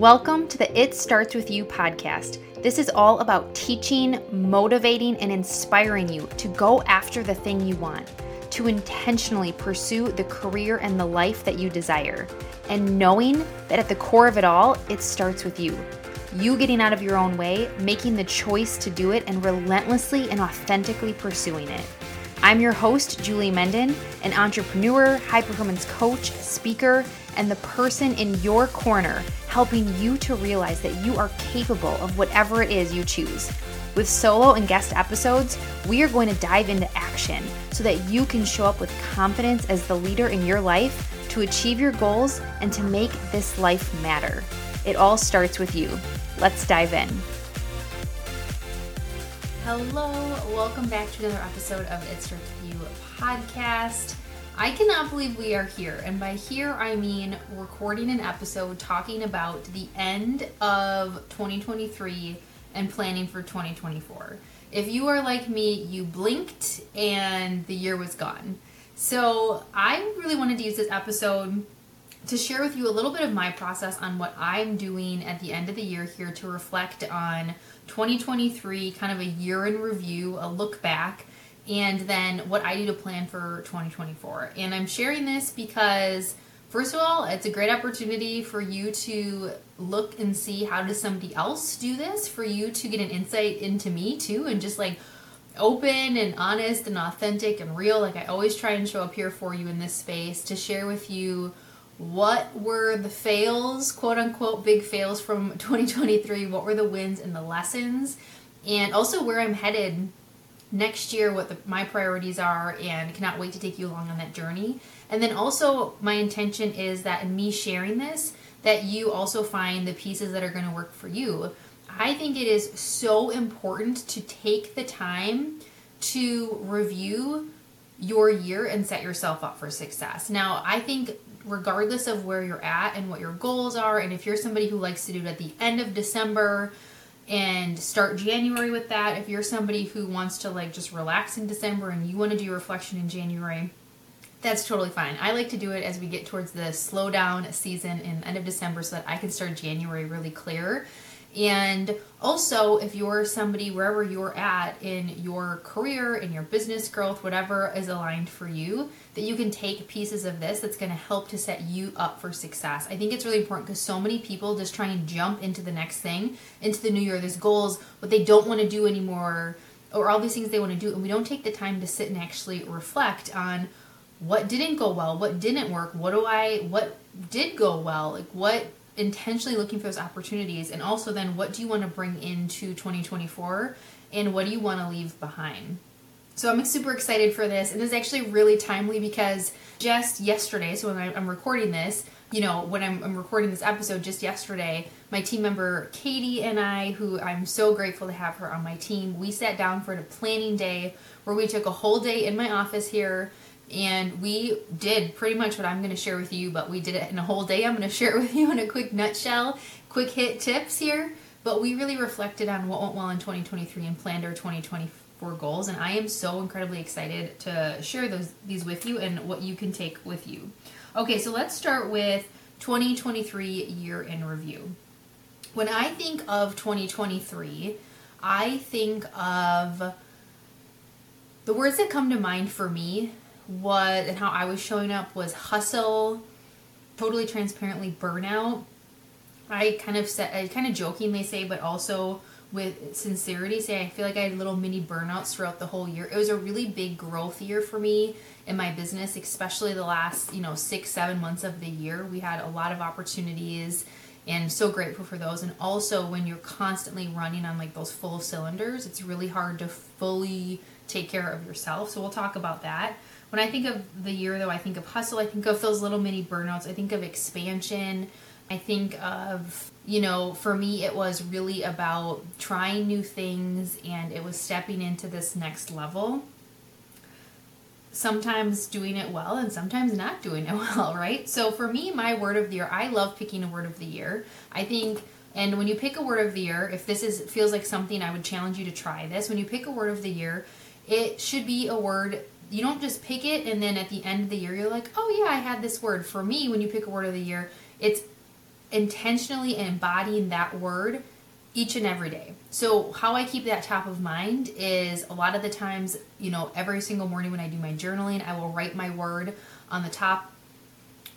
Welcome to the It Starts With You podcast. This is all about teaching, motivating, and inspiring you to go after the thing you want, to intentionally pursue the career and the life that you desire, and knowing that at the core of it all, it starts with you. You getting out of your own way, making the choice to do it, and relentlessly and authentically pursuing it. I'm your host, Julie Menden, an entrepreneur, high performance coach, speaker, and the person in your corner helping you to realize that you are capable of whatever it is you choose. With solo and guest episodes, we are going to dive into action so that you can show up with confidence as the leader in your life to achieve your goals and to make this life matter. It all starts with you. Let's dive in. Hello, welcome back to another episode of It Starts With You podcast. I cannot believe we are here. And by here, I mean recording an episode talking about the end of 2023 and planning for 2024. If you are like me, you blinked and the year was gone. So I really wanted to use this episode to share with you a little bit of my process on what I'm doing at the end of the year here to reflect on 2023, kind of a year in review, a look back and then what I do to plan for 2024. And I'm sharing this because first of all, it's a great opportunity for you to look and see how does somebody else do this, for you to get an insight into me too and just like open and honest and authentic and real like I always try and show up here for you in this space to share with you what were the fails, quote unquote, big fails from 2023? What were the wins and the lessons? And also where I'm headed next year what the, my priorities are and cannot wait to take you along on that journey. And then also my intention is that in me sharing this that you also find the pieces that are going to work for you. I think it is so important to take the time to review your year and set yourself up for success. Now, I think regardless of where you're at and what your goals are and if you're somebody who likes to do it at the end of December, and start January with that. If you're somebody who wants to like just relax in December and you want to do reflection in January, that's totally fine. I like to do it as we get towards the slow down season in end of December so that I can start January really clear and also, if you're somebody wherever you're at in your career, in your business growth, whatever is aligned for you, that you can take pieces of this that's going to help to set you up for success. I think it's really important because so many people just try and jump into the next thing, into the new year. There's goals, what they don't want to do anymore, or all these things they want to do, and we don't take the time to sit and actually reflect on what didn't go well, what didn't work, what do I, what did go well, like what intentionally looking for those opportunities and also then what do you want to bring into 2024 and what do you want to leave behind? So i'm super excited for this and this is actually really timely because just yesterday so when i'm recording this you know when I'm, I'm recording this episode just yesterday my team member katie and i who i'm so grateful to have her on my team we sat down for a planning day where we took a whole day in my office here and we did pretty much what I'm going to share with you, but we did it in a whole day. I'm going to share it with you in a quick nutshell, quick hit tips here. But we really reflected on what went well in 2023 and planned our 2024 goals. And I am so incredibly excited to share those these with you and what you can take with you. Okay, so let's start with 2023 year in review. When I think of 2023, I think of the words that come to mind for me was and how I was showing up was hustle, totally transparently burnout. I kind of said, I kind of jokingly say, but also with sincerity, say I feel like I had little mini burnouts throughout the whole year. It was a really big growth year for me in my business, especially the last you know six seven months of the year. We had a lot of opportunities and so grateful for those and also when you're constantly running on like those full cylinders it's really hard to fully take care of yourself so we'll talk about that when I think of the year, though, I think of hustle. I think of those little mini burnouts. I think of expansion. I think of, you know, for me, it was really about trying new things and it was stepping into this next level. Sometimes doing it well and sometimes not doing it well, right? So for me, my word of the year, I love picking a word of the year. I think and when you pick a word of the year, if this is feels like something I would challenge you to try this, when you pick a word of the year, it should be a word you don't just pick it and then at the end of the year you're like, oh yeah, I had this word. For me, when you pick a word of the year, it's intentionally embodying that word each and every day. So, how I keep that top of mind is a lot of the times, you know, every single morning when I do my journaling, I will write my word on the top.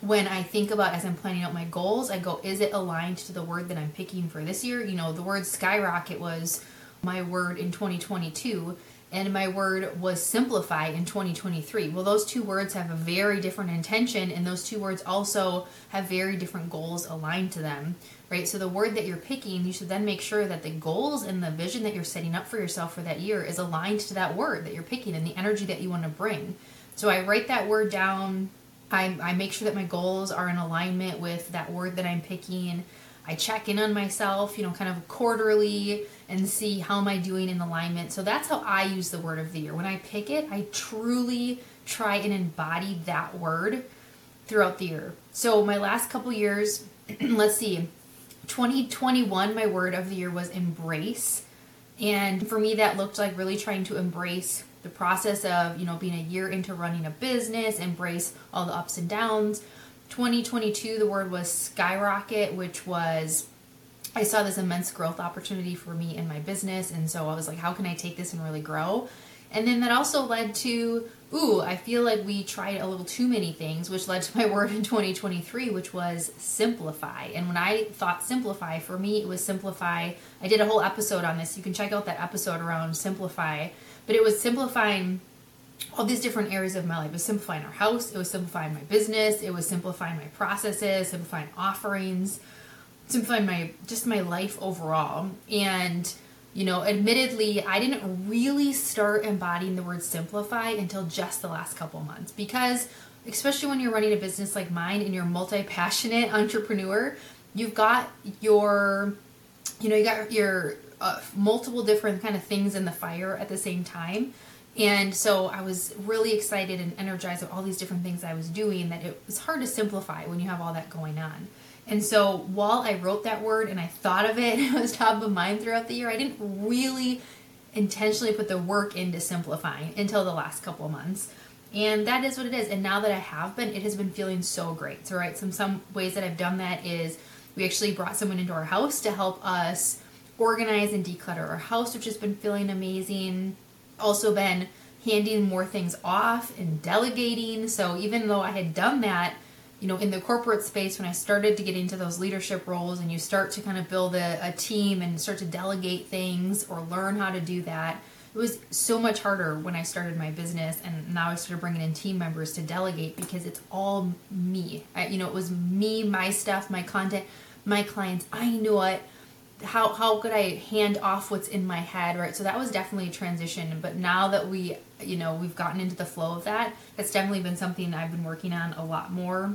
When I think about as I'm planning out my goals, I go, is it aligned to the word that I'm picking for this year? You know, the word skyrocket was my word in 2022 and my word was simplify in 2023. Well, those two words have a very different intention, and those two words also have very different goals aligned to them, right? So, the word that you're picking, you should then make sure that the goals and the vision that you're setting up for yourself for that year is aligned to that word that you're picking and the energy that you want to bring. So, I write that word down. I, I make sure that my goals are in alignment with that word that I'm picking. I check in on myself, you know, kind of quarterly and see how am I doing in alignment. So that's how I use the word of the year. When I pick it, I truly try and embody that word throughout the year. So my last couple years, let's see, 2021 my word of the year was embrace. And for me that looked like really trying to embrace the process of, you know, being a year into running a business, embrace all the ups and downs 2022, the word was skyrocket, which was I saw this immense growth opportunity for me in my business. And so I was like, how can I take this and really grow? And then that also led to, ooh, I feel like we tried a little too many things, which led to my word in 2023, which was simplify. And when I thought simplify, for me, it was simplify. I did a whole episode on this. You can check out that episode around simplify. But it was simplifying all these different areas of my life. It was simplifying our house, it was simplifying my business, it was simplifying my processes, simplifying offerings, simplifying my just my life overall. And you know, admittedly, I didn't really start embodying the word simplify until just the last couple months because especially when you're running a business like mine and you're multi-passionate entrepreneur, you've got your you know, you got your uh, multiple different kind of things in the fire at the same time. And so I was really excited and energized of all these different things I was doing that it was hard to simplify when you have all that going on. And so while I wrote that word and I thought of it, it was top of mind throughout the year, I didn't really intentionally put the work into simplifying until the last couple months. And that is what it is. And now that I have been, it has been feeling so great. So, right, some some ways that I've done that is we actually brought someone into our house to help us organize and declutter our house, which has been feeling amazing also been handing more things off and delegating. So even though I had done that, you know, in the corporate space, when I started to get into those leadership roles and you start to kind of build a, a team and start to delegate things or learn how to do that, it was so much harder when I started my business and now I started bringing in team members to delegate because it's all me. I, you know, it was me, my stuff, my content, my clients. I knew it how how could I hand off what's in my head, right? So that was definitely a transition. But now that we, you know, we've gotten into the flow of that, that's definitely been something I've been working on a lot more,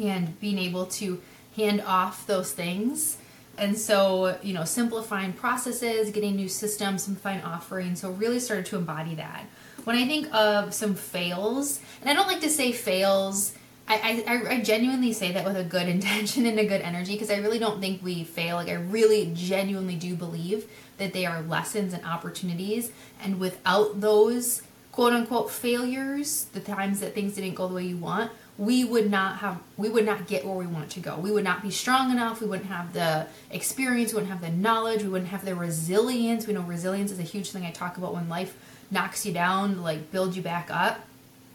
and being able to hand off those things. And so, you know, simplifying processes, getting new systems, simplifying offerings. So really started to embody that. When I think of some fails, and I don't like to say fails I, I, I genuinely say that with a good intention and a good energy because I really don't think we fail. Like, I really genuinely do believe that they are lessons and opportunities. And without those quote unquote failures, the times that things didn't go the way you want, we would not have we would not get where we want to go. We would not be strong enough, we wouldn't have the experience, we wouldn't have the knowledge, we wouldn't have the resilience. We know resilience is a huge thing I talk about when life knocks you down, like build you back up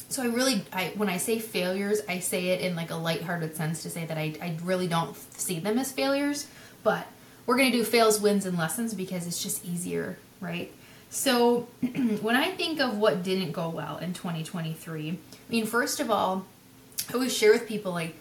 so I really, I when I say failures, I say it in like a lighthearted sense to say that I, I really don't see them as failures, but we're going to do fails, wins, and lessons because it's just easier, right? So when I think of what didn't go well in 2023, I mean, first of all, I always share with people like,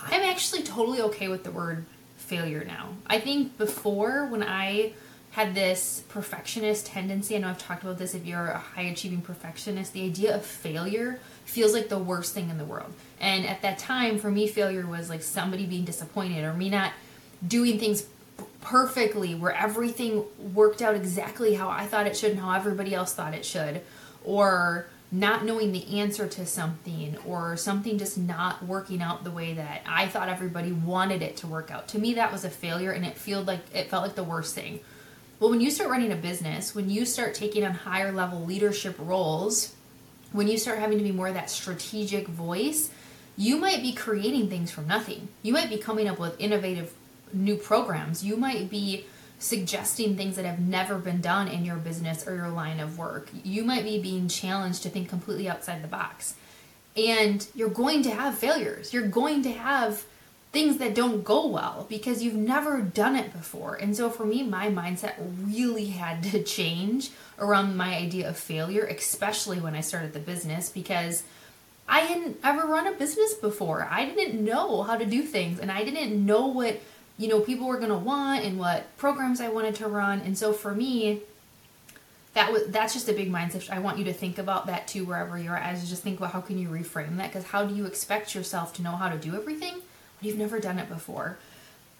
I'm actually totally okay with the word failure now. I think before when I had this perfectionist tendency. I know I've talked about this if you're a high achieving perfectionist, the idea of failure feels like the worst thing in the world. And at that time, for me, failure was like somebody being disappointed or me not doing things perfectly where everything worked out exactly how I thought it should and how everybody else thought it should, or not knowing the answer to something or something just not working out the way that I thought everybody wanted it to work out. To me that was a failure and it felt like it felt like the worst thing. Well, when you start running a business, when you start taking on higher level leadership roles, when you start having to be more of that strategic voice, you might be creating things from nothing. You might be coming up with innovative new programs. You might be suggesting things that have never been done in your business or your line of work. You might be being challenged to think completely outside the box. And you're going to have failures. You're going to have things that don't go well because you've never done it before. And so for me, my mindset really had to change around my idea of failure, especially when I started the business because I hadn't ever run a business before. I didn't know how to do things and I didn't know what, you know, people were going to want and what programs I wanted to run. And so for me, that was that's just a big mindset. I want you to think about that too wherever you're at. As just think about how can you reframe that because how do you expect yourself to know how to do everything you've never done it before?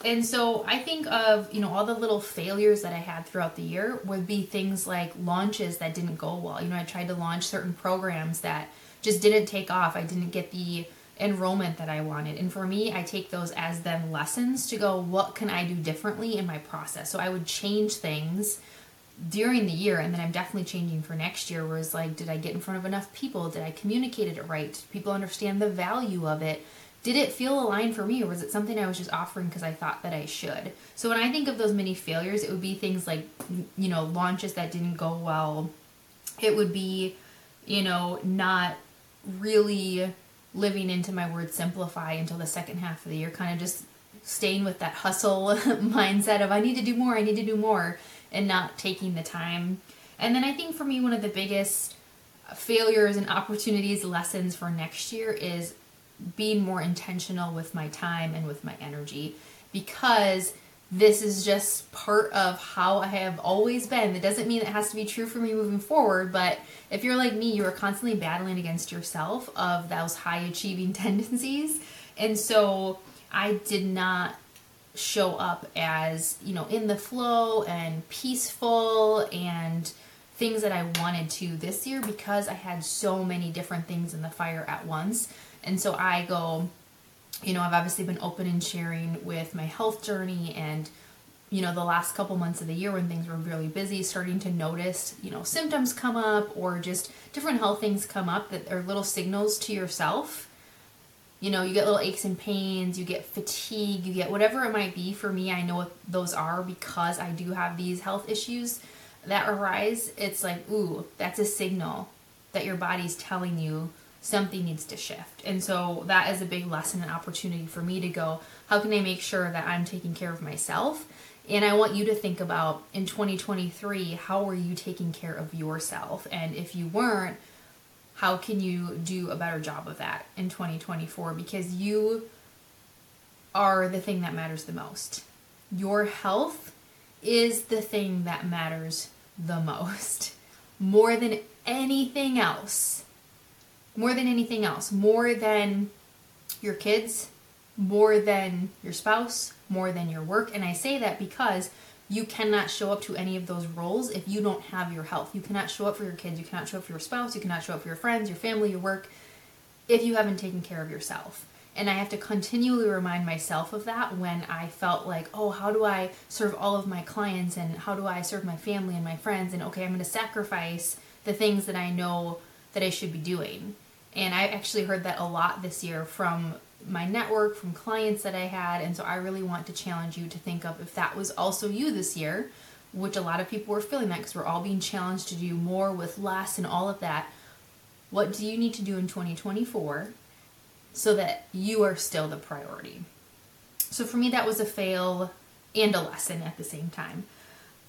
And so I think of, you know, all the little failures that I had throughout the year would be things like launches that didn't go well. You know, I tried to launch certain programs that just didn't take off. I didn't get the enrollment that I wanted. And for me, I take those as then lessons to go, what can I do differently in my process? So I would change things during the year and then I'm definitely changing for next year where it's like, did I get in front of enough people? Did I communicate it right? Did people understand the value of it? Did it feel aligned for me or was it something I was just offering because I thought that I should? So when I think of those many failures, it would be things like, you know, launches that didn't go well. It would be, you know, not really living into my word simplify until the second half of the year, kind of just staying with that hustle mindset of I need to do more, I need to do more, and not taking the time. And then I think for me, one of the biggest failures and opportunities, lessons for next year is being more intentional with my time and with my energy because this is just part of how I have always been. That doesn't mean it has to be true for me moving forward, but if you're like me, you are constantly battling against yourself of those high achieving tendencies. And so I did not show up as, you know, in the flow and peaceful and things that I wanted to this year because I had so many different things in the fire at once. And so I go, you know, I've obviously been open and sharing with my health journey and you know, the last couple months of the year when things were really busy, starting to notice, you know, symptoms come up or just different health things come up that are little signals to yourself. You know, you get little aches and pains, you get fatigue, you get whatever it might be. For me, I know what those are because I do have these health issues that arise. It's like, ooh, that's a signal that your body's telling you something needs to shift. And so that is a big lesson and opportunity for me to go, how can I make sure that I'm taking care of myself? And I want you to think about in 2023, how are you taking care of yourself? And if you weren't, how can you do a better job of that in 2024? Because you are the thing that matters the most. Your health is the thing that matters the most. More than anything else more than anything else, more than your kids, more than your spouse, more than your work. And I say that because you cannot show up to any of those roles if you don't have your health. You cannot show up for your kids, you cannot show up for your spouse, you cannot show up for your friends, your family, your work if you haven't taken care of yourself. And I have to continually remind myself of that when I felt like, oh, how do I serve all of my clients and how do I serve my family and my friends? And okay, I'm going to sacrifice the things that I know that I should be doing. And I actually heard that a lot this year from my network, from clients that I had. And so I really want to challenge you to think of if that was also you this year, which a lot of people were feeling that because we're all being challenged to do more with less and all of that. What do you need to do in 2024 so that you are still the priority? So for me, that was a fail and a lesson at the same time.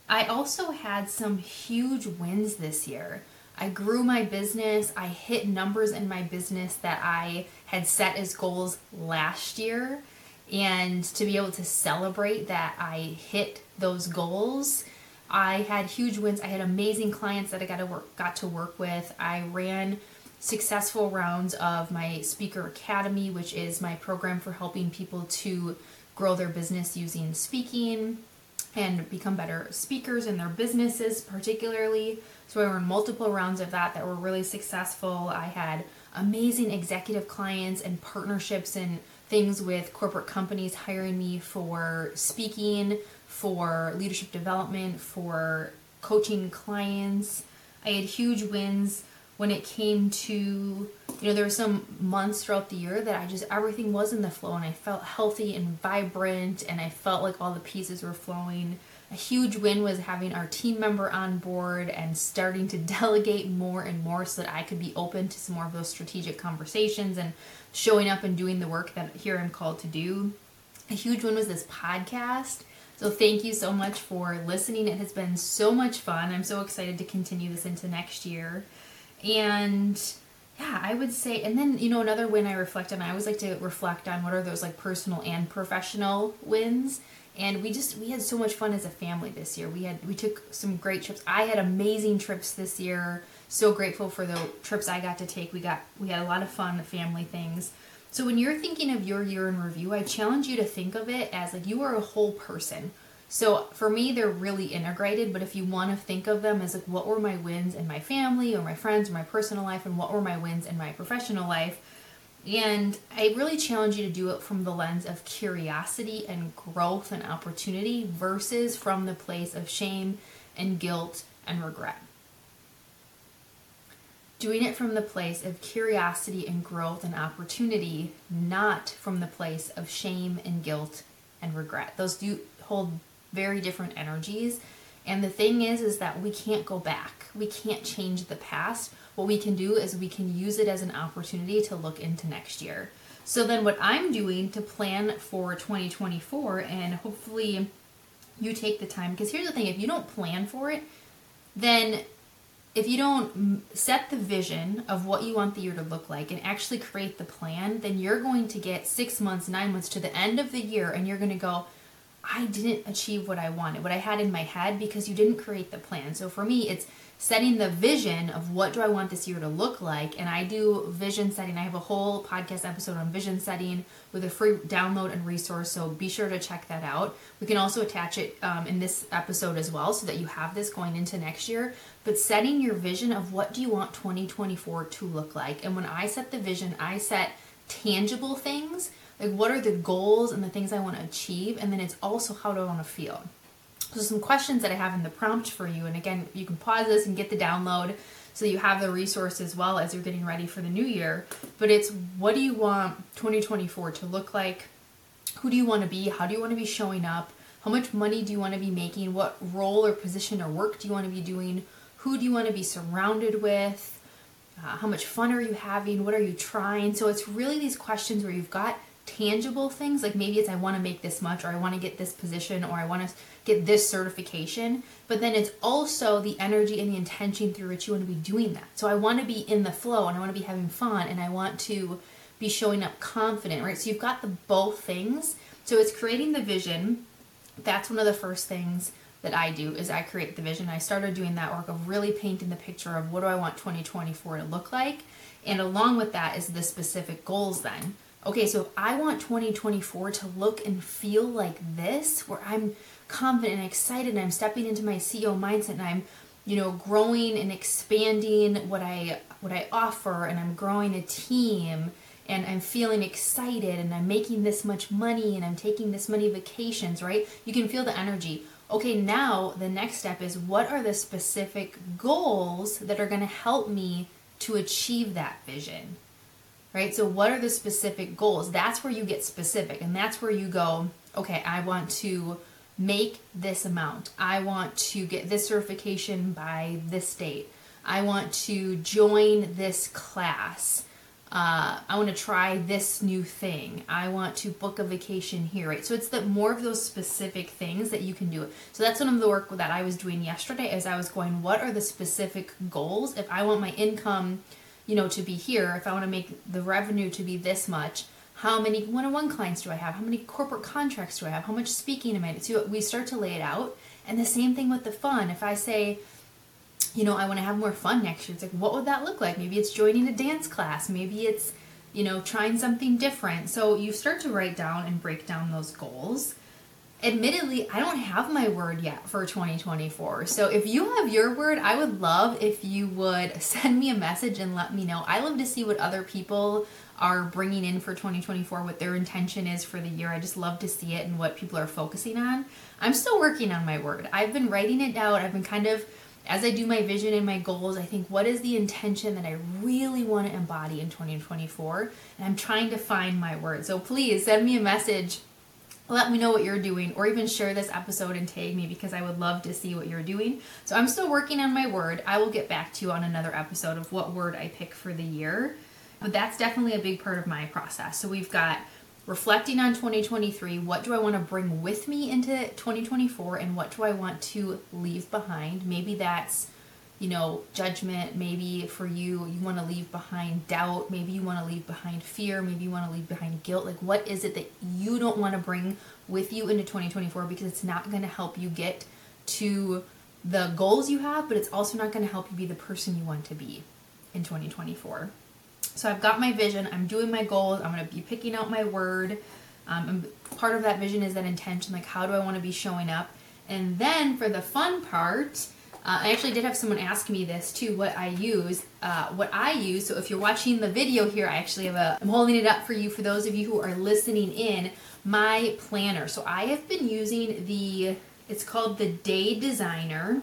I also had some huge wins this year. I grew my business. I hit numbers in my business that I had set as goals last year. And to be able to celebrate that I hit those goals, I had huge wins. I had amazing clients that I got to work got to work with. I ran successful rounds of my speaker academy, which is my program for helping people to grow their business using speaking and become better speakers in their businesses, particularly. So I ran multiple rounds of that that were really successful. I had amazing executive clients and partnerships and things with corporate companies hiring me for speaking, for leadership development, for coaching clients. I had huge wins when it came to you know, there were some months throughout the year that I just, everything was in the flow and I felt healthy and vibrant and I felt like all the pieces were flowing. A huge win was having our team member on board and starting to delegate more and more so that I could be open to some more of those strategic conversations and showing up and doing the work that here I'm called to do. A huge one was this podcast. So thank you so much for listening. It has been so much fun. I'm so excited to continue this into next year. And yeah, I would say, and then, you know, another win I reflect on, I always like to reflect on what are those like personal and professional wins. And we just, we had so much fun as a family this year. We had, we took some great trips. I had amazing trips this year. So grateful for the trips I got to take. We got, we had a lot of fun family things. So when you're thinking of your year in review, I challenge you to think of it as like you are a whole person. So for me, they're really integrated. But if you want to think of them as like, what were my wins in my family or my friends or my personal life, and what were my wins in my professional life? And I really challenge you to do it from the lens of curiosity and growth and opportunity versus from the place of shame and guilt and regret. Doing it from the place of curiosity and growth and opportunity, not from the place of shame and guilt and regret. Those do hold very different energies. And the thing is, is that we can't go back. We can't change the past. What we can do is we can use it as an opportunity to look into next year. So then, what I'm doing to plan for 2024, and hopefully you take the time, because here's the thing if you don't plan for it, then if you don't set the vision of what you want the year to look like and actually create the plan, then you're going to get six months, nine months to the end of the year, and you're going to go, I didn't achieve what I wanted, what I had in my head because you didn't create the plan. So for me, it's setting the vision of what do I want this year to look like. And I do vision setting. I have a whole podcast episode on vision setting with a free download and resource. So be sure to check that out. We can also attach it um, in this episode as well so that you have this going into next year. But setting your vision of what do you want 2024 to look like. And when I set the vision, I set tangible things like, what are the goals and the things I want to achieve? And then it's also how do I want to feel? So, some questions that I have in the prompt for you. And again, you can pause this and get the download so you have the resource as well as you're getting ready for the new year. But it's what do you want 2024 to look like? Who do you want to be? How do you want to be showing up? How much money do you want to be making? What role or position or work do you want to be doing? Who do you want to be surrounded with? Uh, how much fun are you having? What are you trying? So it's really these questions where you've got tangible things like maybe it's i want to make this much or i want to get this position or i want to get this certification but then it's also the energy and the intention through which you want to be doing that. So i want to be in the flow and i want to be having fun and i want to be showing up confident right? So you've got the both things. So it's creating the vision. That's one of the first things that i do is i create the vision. I started doing that work of really painting the picture of what do i want 2024 to look like and along with that is the specific goals then okay, so if I want 2024 to look and feel like this, where I'm confident and excited and I'm stepping into my CEO mindset and I'm, you know, growing and expanding what I what I offer and I'm growing a team and I'm feeling excited and I'm making this much money and I'm taking this many vacations, right? You can feel the energy. Okay, now the next step is what are the specific goals that are going to help me to achieve that vision? Right? So, what are the specific goals? That's where you get specific, and that's where you go, okay, I want to make this amount. I want to get this certification by this date. I want to join this class. Uh, I want to try this new thing. I want to book a vacation here, right? So it's the more of those specific things that you can do. So that's one of the work that I was doing yesterday as I was going, what are the specific goals? If I want my income you know, to be here, if I want to make the revenue to be this much, how many one-on-one clients do I have? How many corporate contracts do I have? How much speaking am I? So we start to lay it out, and the same thing with the fun. If I say, you know, I want to have more fun next year, it's like, what would that look like? Maybe it's joining a dance class. Maybe it's, you know, trying something different. So you start to write down and break down those goals admittedly, I don't have my word yet for 2024. So if you have your word, I would love if you would send me a message and let me know. I love to see what other people are bringing in for 2024, what their intention is for the year. I just love to see it and what people are focusing on. I'm still working on my word. I've been writing it out. I've been kind of as I do my vision and my goals, I think what is the intention that I really want to embody in 2024? And I'm trying to find my word. So please send me a message. Let me know what you're doing, or even share this episode and tag me because I would love to see what you're doing. So, I'm still working on my word. I will get back to you on another episode of what word I pick for the year. But that's definitely a big part of my process. So, we've got reflecting on 2023 what do i want to bring with me into 2024 and what do i want to leave behind maybe that's you know judgment maybe for you you want to leave behind doubt maybe you want to leave behind fear maybe you want to leave behind guilt. Like what is it that you don't want to bring with you into 2024 because it's not going to help you get to the goals you have but it's also not going to help you be the person you want to be in 2024 so I've got my vision, I'm doing my goals, I'm going to be picking out my word. Um, and part of that vision is that intention, like how do I want to be showing up? And then for the fun part, uh, I actually did have someone ask me this too, what I use. Uh, what I use, so if you're watching the video here, I actually have a, I'm holding it up for you for those of you who are listening in, my planner. So I have been using the, it's called the Day Designer.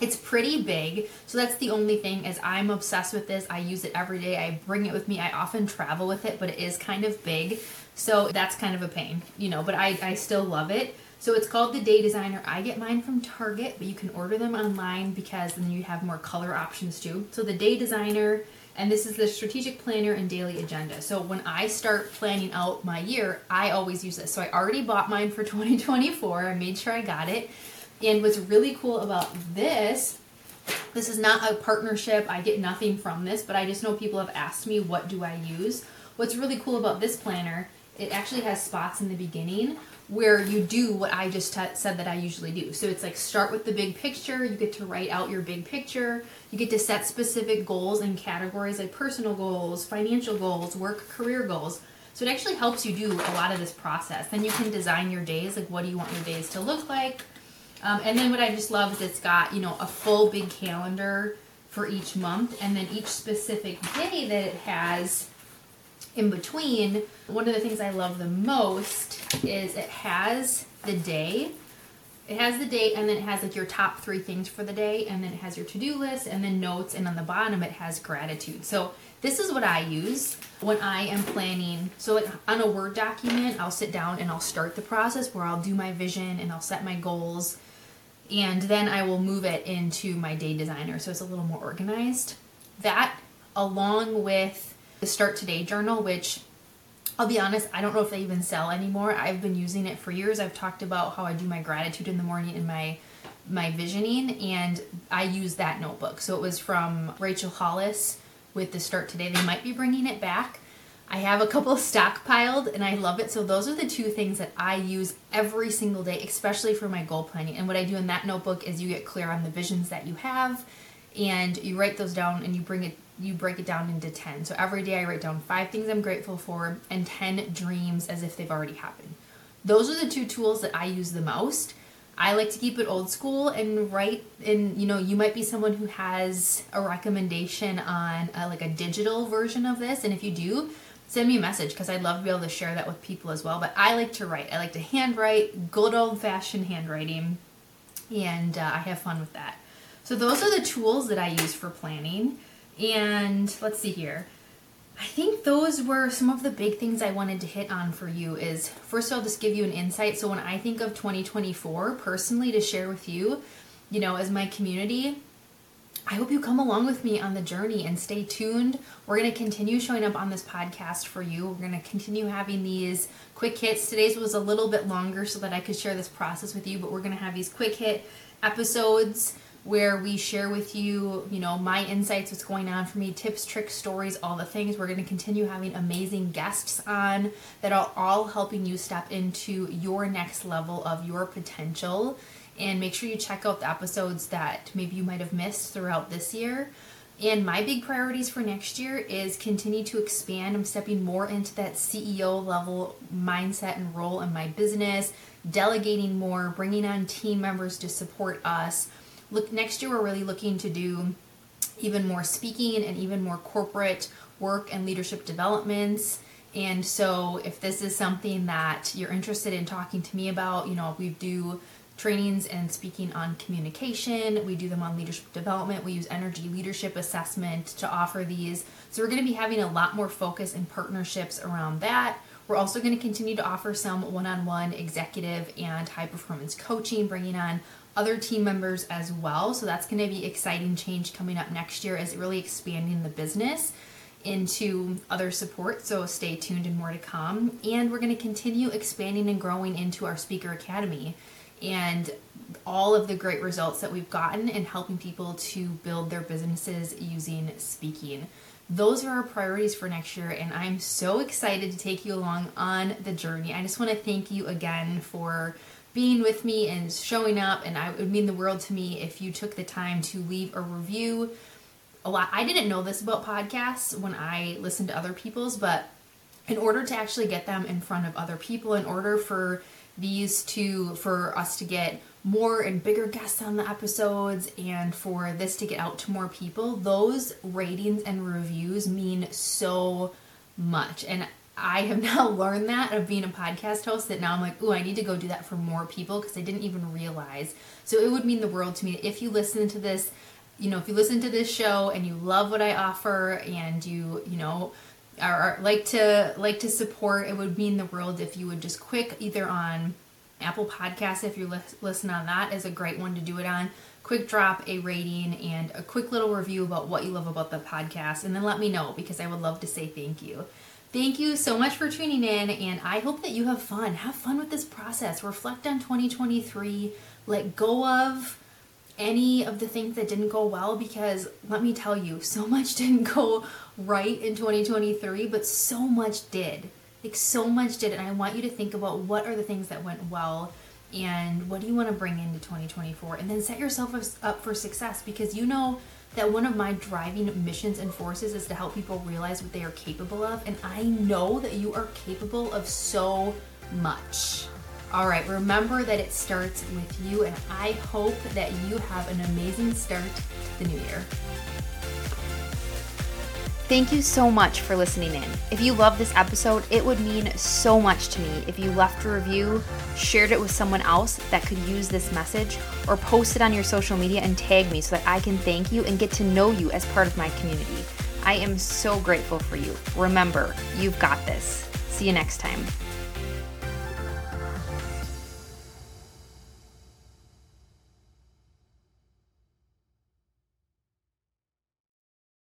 It's pretty big, so that's the only thing is I'm obsessed with this. I use it every day. I bring it with me. I often travel with it, but it is kind of big. So that's kind of a pain, you know, but I, I still love it. So it's called the Day Designer. I get mine from Target, but you can order them online because then you have more color options too. So the Day Designer, and this is the strategic planner and daily agenda. So when I start planning out my year, I always use this. So I already bought mine for 2024. I made sure I got it. And what's really cool about this, this is not a partnership. I get nothing from this, but I just know people have asked me, what do I use? What's really cool about this planner, it actually has spots in the beginning where you do what I just t- said that I usually do. So it's like start with the big picture, you get to write out your big picture, you get to set specific goals and categories like personal goals, financial goals, work career goals. So it actually helps you do a lot of this process. Then you can design your days, like what do you want your days to look like? Um, and then what I just love is it's got, you know, a full big calendar for each month and then each specific day that it has in between. One of the things I love the most is it has the day. It has the date and then it has like your top three things for the day and then it has your to-do list and then notes and on the bottom it has gratitude. So this is what I use when I am planning. So like on a Word document, I'll sit down and I'll start the process where I'll do my vision and I'll set my goals and then I will move it into my day designer so it's a little more organized. That, along with the Start Today journal, which I'll be honest, I don't know if they even sell anymore. I've been using it for years. I've talked about how I do my gratitude in the morning in my my visioning and I use that notebook. So it was from Rachel Hollis with the Start Today. They might be bringing it back. I have a couple stockpiled and I love it. So those are the two things that I use every single day, especially for my goal planning. And what I do in that notebook is you get clear on the visions that you have and you write those down and you bring it you break it down into 10. So every day I write down 5 things I'm grateful for and 10 dreams as if they've already happened. Those are the two tools that I use the most. I like to keep it old school and write and you know you might be someone who has a recommendation on a, like a digital version of this and if you do send me a message because I'd love to be able to share that with people as well. But I like to write. I like to handwrite, good old fashioned handwriting, and uh, I have fun with that. So those are the tools that I use for planning. And let's see here. I think those were some of the big things I wanted to hit on for you is first I'll just give you an insight. So when I think of 2024 personally to share with you, you know, as my community, I hope you come along with me on the journey and stay tuned. We're going to continue showing up on this podcast for you. We're going to continue having these quick hits. Today's was a little bit longer so that I could share this process with you, but we're going to have these quick hit episodes where we share with you, you know, my insights, what's going on for me, tips, tricks, stories, all the things. We're going to continue having amazing guests on that are all helping you step into your next level of your potential and make sure you check out the episodes that maybe you might have missed throughout this year. And my big priorities for next year is continue to expand. I'm stepping more into that CEO level mindset and role in my business, delegating more, bringing on team members to support us. Look, next year we're really looking to do even more speaking and even more corporate work and leadership developments. And so, if this is something that you're interested in talking to me about, you know, we do trainings and speaking on communication. We do them on leadership development. We use energy leadership assessment to offer these. So we're going to be having a lot more focus and partnerships around that. We're also going to continue to offer some one on one executive and high performance coaching, bringing on other team members as well. So that's going to be exciting change coming up next year as really expanding the business into other support. So stay tuned and more to come. And we're going to continue expanding and growing into our speaker academy and all of the great results that we've gotten in helping people to build their businesses using speaking. Those are our priorities for next year, and I'm so excited to take you along on the journey. I just want to thank you again for being with me and showing up, and I, it would mean the world to me if you took the time to leave a review. A lot. I didn't know this about podcasts when I listened to other people's, but in order to actually get them in front of other people, in order for these to for us to get more and bigger guests on the episodes and for this to get out to more people those ratings and reviews mean so much and I have now learned that of being a podcast host that now I'm like, oh, I need to go do that for more people because I didn't even realize. So it would mean the world to me if you listen to this, you know, if you listen to this show and you love what I offer and you, you know, are, like to like to support, it would mean the world if you would just quick either on Apple Podcasts if you li- listen on that is a great one to do it on. Quick drop a rating and a quick little review about what you love about the podcast, and then let me know because I would love to say thank you. Thank you so much for tuning in, and I hope that you have fun. Have fun with this process. Reflect on 2023. Let go of any of the things that didn't go well because let me tell you, so much didn't go right in 2023, but so much did. Like, so much did. And I want you to think about what are the things that went well and what do you want to bring into 2024 and then set yourself up for success because you know that one of my driving missions and forces is to help people realize what they are capable of and i know that you are capable of so much all right, remember that it starts with you, and I hope that you have an amazing start to the new year. Thank you so much for listening in. If you love this episode, it would mean so much to me if you left a review, shared it with someone else that could use this message, or posted on your social media and tag me so that I can thank you and get to know you as part of my community. I am so grateful for you. Remember, you've got this. See you next time.